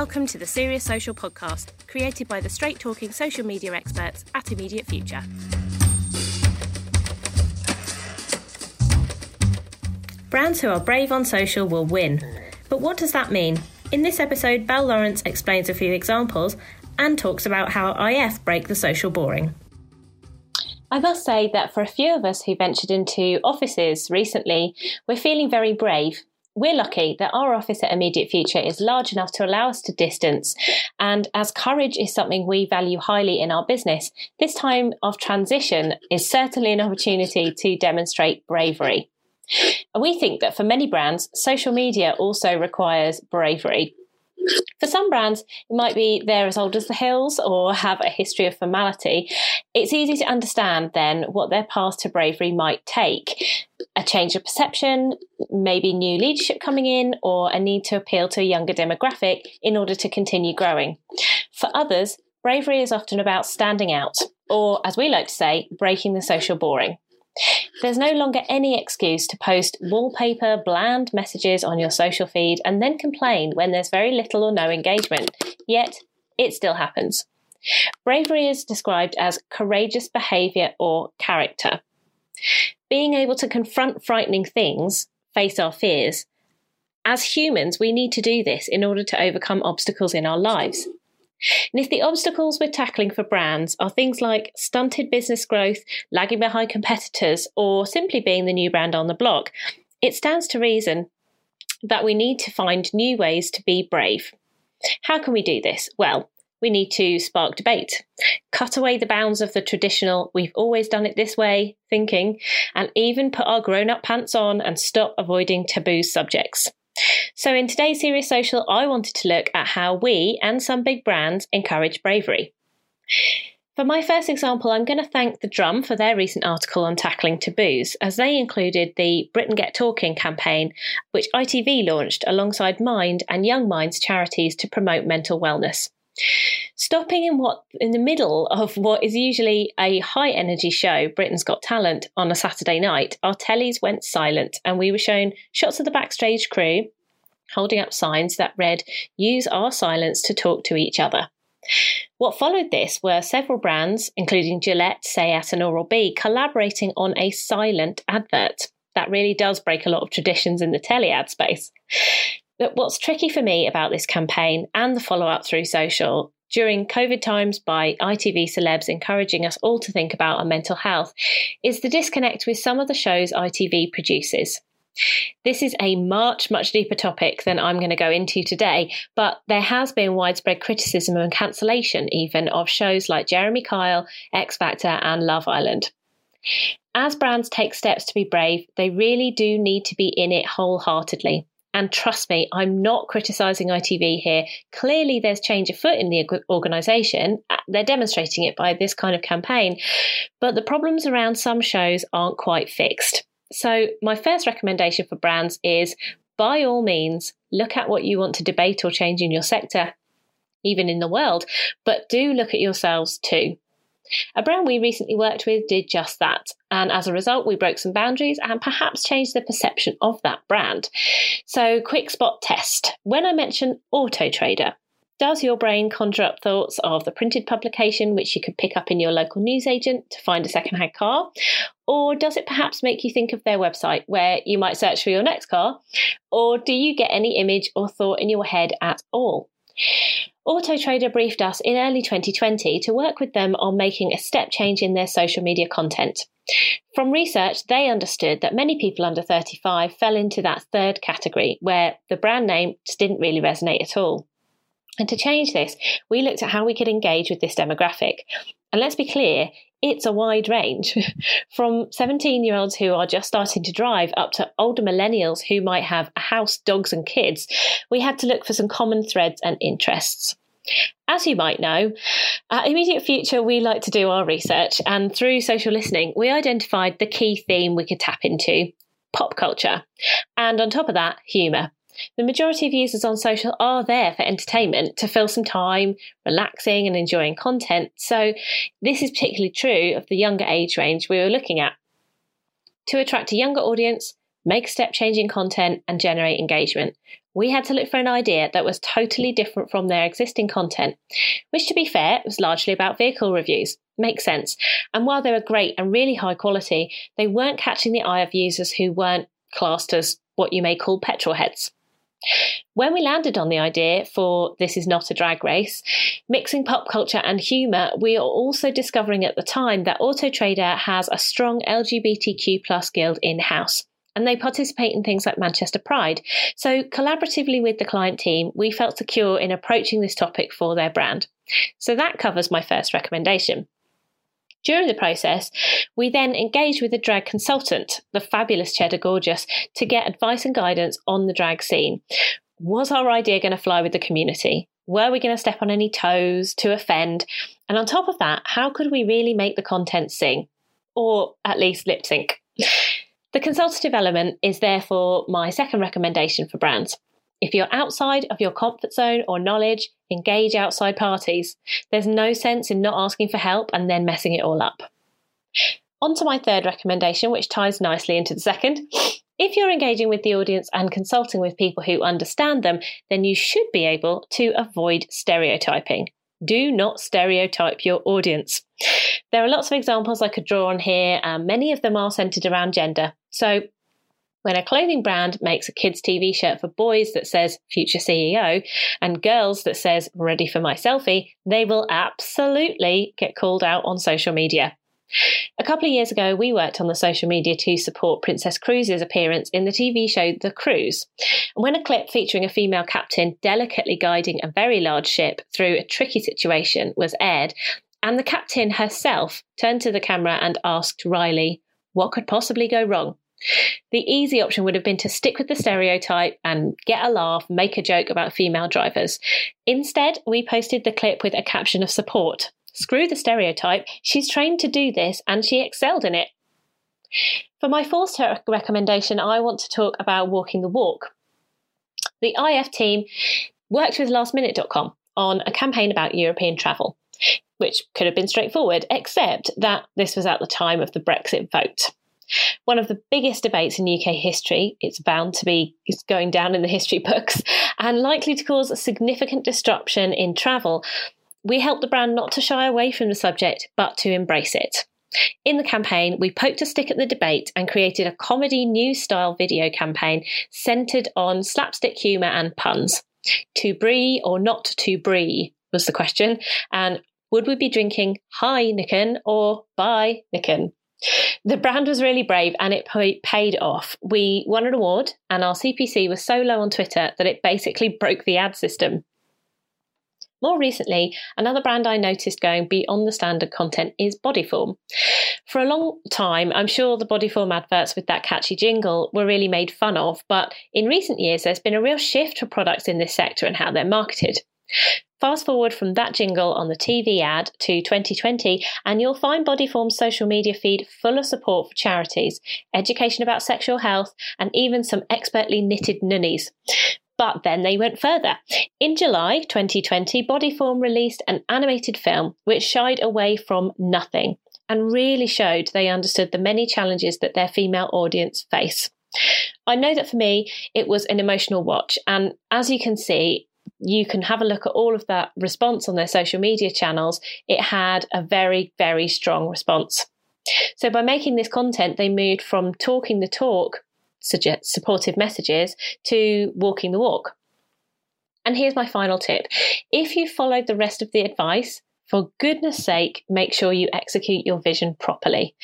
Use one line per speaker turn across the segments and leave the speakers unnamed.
Welcome to the Serious Social podcast, created by the straight talking social media experts at Immediate Future. Brands who are brave on social will win. But what does that mean? In this episode, Belle Lawrence explains a few examples and talks about how IF break the social boring. I must say that for a few of us who ventured into offices recently, we're feeling very brave. We're lucky that our office at Immediate Future is large enough to allow us to distance. And as courage is something we value highly in our business, this time of transition is certainly an opportunity to demonstrate bravery. We think that for many brands, social media also requires bravery. For some brands, it might be they're as old as the hills or have a history of formality. It's easy to understand then what their path to bravery might take. A change of perception, maybe new leadership coming in, or a need to appeal to a younger demographic in order to continue growing. For others, bravery is often about standing out, or as we like to say, breaking the social boring. There's no longer any excuse to post wallpaper, bland messages on your social feed and then complain when there's very little or no engagement. Yet, it still happens. Bravery is described as courageous behaviour or character. Being able to confront frightening things, face our fears. As humans, we need to do this in order to overcome obstacles in our lives. And if the obstacles we're tackling for brands are things like stunted business growth, lagging behind competitors, or simply being the new brand on the block, it stands to reason that we need to find new ways to be brave. How can we do this? Well, we need to spark debate, cut away the bounds of the traditional, we've always done it this way thinking, and even put our grown up pants on and stop avoiding taboo subjects. So, in today's Serious Social, I wanted to look at how we and some big brands encourage bravery. For my first example, I'm going to thank The Drum for their recent article on tackling taboos, as they included the Britain Get Talking campaign, which ITV launched alongside Mind and Young Minds charities to promote mental wellness. Stopping in what in the middle of what is usually a high energy show, Britain's Got Talent, on a Saturday night, our tellies went silent and we were shown shots of the backstage crew holding up signs that read, Use our silence to talk to each other. What followed this were several brands, including Gillette, Sayat, and Oral B, collaborating on a silent advert. That really does break a lot of traditions in the telly ad space. But what's tricky for me about this campaign and the follow up through social during COVID times by ITV celebs encouraging us all to think about our mental health is the disconnect with some of the shows ITV produces. This is a much, much deeper topic than I'm going to go into today, but there has been widespread criticism and cancellation even of shows like Jeremy Kyle, X Factor, and Love Island. As brands take steps to be brave, they really do need to be in it wholeheartedly. And trust me, I'm not criticising ITV here. Clearly, there's change afoot in the organisation. Uh, they're demonstrating it by this kind of campaign. But the problems around some shows aren't quite fixed. So, my first recommendation for brands is by all means, look at what you want to debate or change in your sector, even in the world, but do look at yourselves too. A brand we recently worked with did just that, and as a result, we broke some boundaries and perhaps changed the perception of that brand. So, quick spot test. When I mention Auto Trader, does your brain conjure up thoughts of the printed publication which you could pick up in your local newsagent to find a second-hand car? Or does it perhaps make you think of their website where you might search for your next car? Or do you get any image or thought in your head at all? Auto Trader briefed us in early 2020 to work with them on making a step change in their social media content. From research, they understood that many people under 35 fell into that third category where the brand name just didn't really resonate at all. And to change this, we looked at how we could engage with this demographic. And let's be clear, it's a wide range from 17 year olds who are just starting to drive up to older millennials who might have a house, dogs, and kids. We had to look for some common threads and interests. As you might know, at Immediate Future, we like to do our research, and through social listening, we identified the key theme we could tap into pop culture. And on top of that, humour. The majority of users on social are there for entertainment, to fill some time, relaxing and enjoying content. So, this is particularly true of the younger age range we were looking at. To attract a younger audience, make step changing content, and generate engagement, we had to look for an idea that was totally different from their existing content, which, to be fair, was largely about vehicle reviews. Makes sense. And while they were great and really high quality, they weren't catching the eye of users who weren't classed as what you may call petrol heads. When we landed on the idea for This Is Not a Drag Race, mixing pop culture and humour, we are also discovering at the time that Autotrader has a strong LGBTQ plus guild in house and they participate in things like Manchester Pride. So, collaboratively with the client team, we felt secure in approaching this topic for their brand. So, that covers my first recommendation. During the process, we then engaged with a drag consultant, the fabulous Cheddar Gorgeous, to get advice and guidance on the drag scene. Was our idea going to fly with the community? Were we going to step on any toes to offend? And on top of that, how could we really make the content sing? Or at least lip sync? The consultative element is therefore my second recommendation for brands. If you're outside of your comfort zone or knowledge, engage outside parties. There's no sense in not asking for help and then messing it all up. On to my third recommendation, which ties nicely into the second. If you're engaging with the audience and consulting with people who understand them, then you should be able to avoid stereotyping. Do not stereotype your audience. There are lots of examples I could draw on here, and many of them are centered around gender. So, when a clothing brand makes a kids' TV shirt for boys that says future CEO and girls that says ready for my selfie, they will absolutely get called out on social media. A couple of years ago, we worked on the social media to support Princess Cruise's appearance in the TV show The Cruise. And when a clip featuring a female captain delicately guiding a very large ship through a tricky situation was aired, and the captain herself turned to the camera and asked Riley, What could possibly go wrong? The easy option would have been to stick with the stereotype and get a laugh, make a joke about female drivers. Instead, we posted the clip with a caption of support. Screw the stereotype, she's trained to do this and she excelled in it. For my fourth recommendation, I want to talk about walking the walk. The IF team worked with lastminute.com on a campaign about European travel, which could have been straightforward, except that this was at the time of the Brexit vote. One of the biggest debates in UK history, it's bound to be it's going down in the history books, and likely to cause significant disruption in travel. We helped the brand not to shy away from the subject, but to embrace it. In the campaign, we poked a stick at the debate and created a comedy news style video campaign centered on slapstick humour and puns. To brie or not to brie was the question, and would we be drinking Heineken or by Nicken? The brand was really brave and it paid off. We won an award, and our CPC was so low on Twitter that it basically broke the ad system. More recently, another brand I noticed going beyond the standard content is Bodyform. For a long time, I'm sure the Bodyform adverts with that catchy jingle were really made fun of, but in recent years, there's been a real shift for products in this sector and how they're marketed. Fast forward from that jingle on the TV ad to 2020, and you'll find Bodyform's social media feed full of support for charities, education about sexual health, and even some expertly knitted nunnies. But then they went further. In July 2020, Bodyform released an animated film which shied away from nothing and really showed they understood the many challenges that their female audience face. I know that for me, it was an emotional watch. And as you can see, you can have a look at all of that response on their social media channels. It had a very, very strong response. So, by making this content, they moved from talking the talk, supportive messages, to walking the walk. And here's my final tip if you followed the rest of the advice, for goodness sake, make sure you execute your vision properly.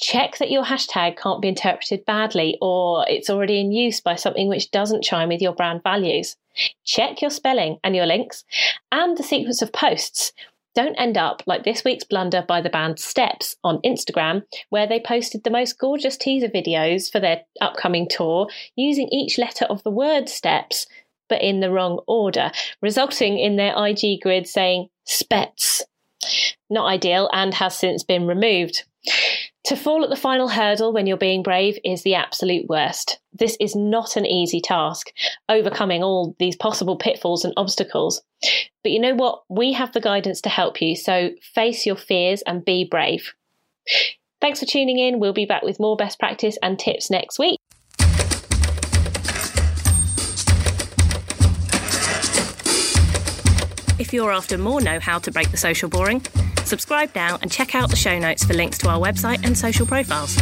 Check that your hashtag can't be interpreted badly or it's already in use by something which doesn't chime with your brand values. Check your spelling and your links and the sequence of posts. Don't end up like this week's blunder by the band Steps on Instagram, where they posted the most gorgeous teaser videos for their upcoming tour using each letter of the word Steps, but in the wrong order, resulting in their IG grid saying Spets not ideal and has since been removed. To fall at the final hurdle when you're being brave is the absolute worst. This is not an easy task, overcoming all these possible pitfalls and obstacles. But you know what? We have the guidance to help you, so face your fears and be brave. Thanks for tuning in. We'll be back with more best practice and tips next week. If you're after more know how to break the social boring, subscribe now and check out the show notes for links to our website and social profiles.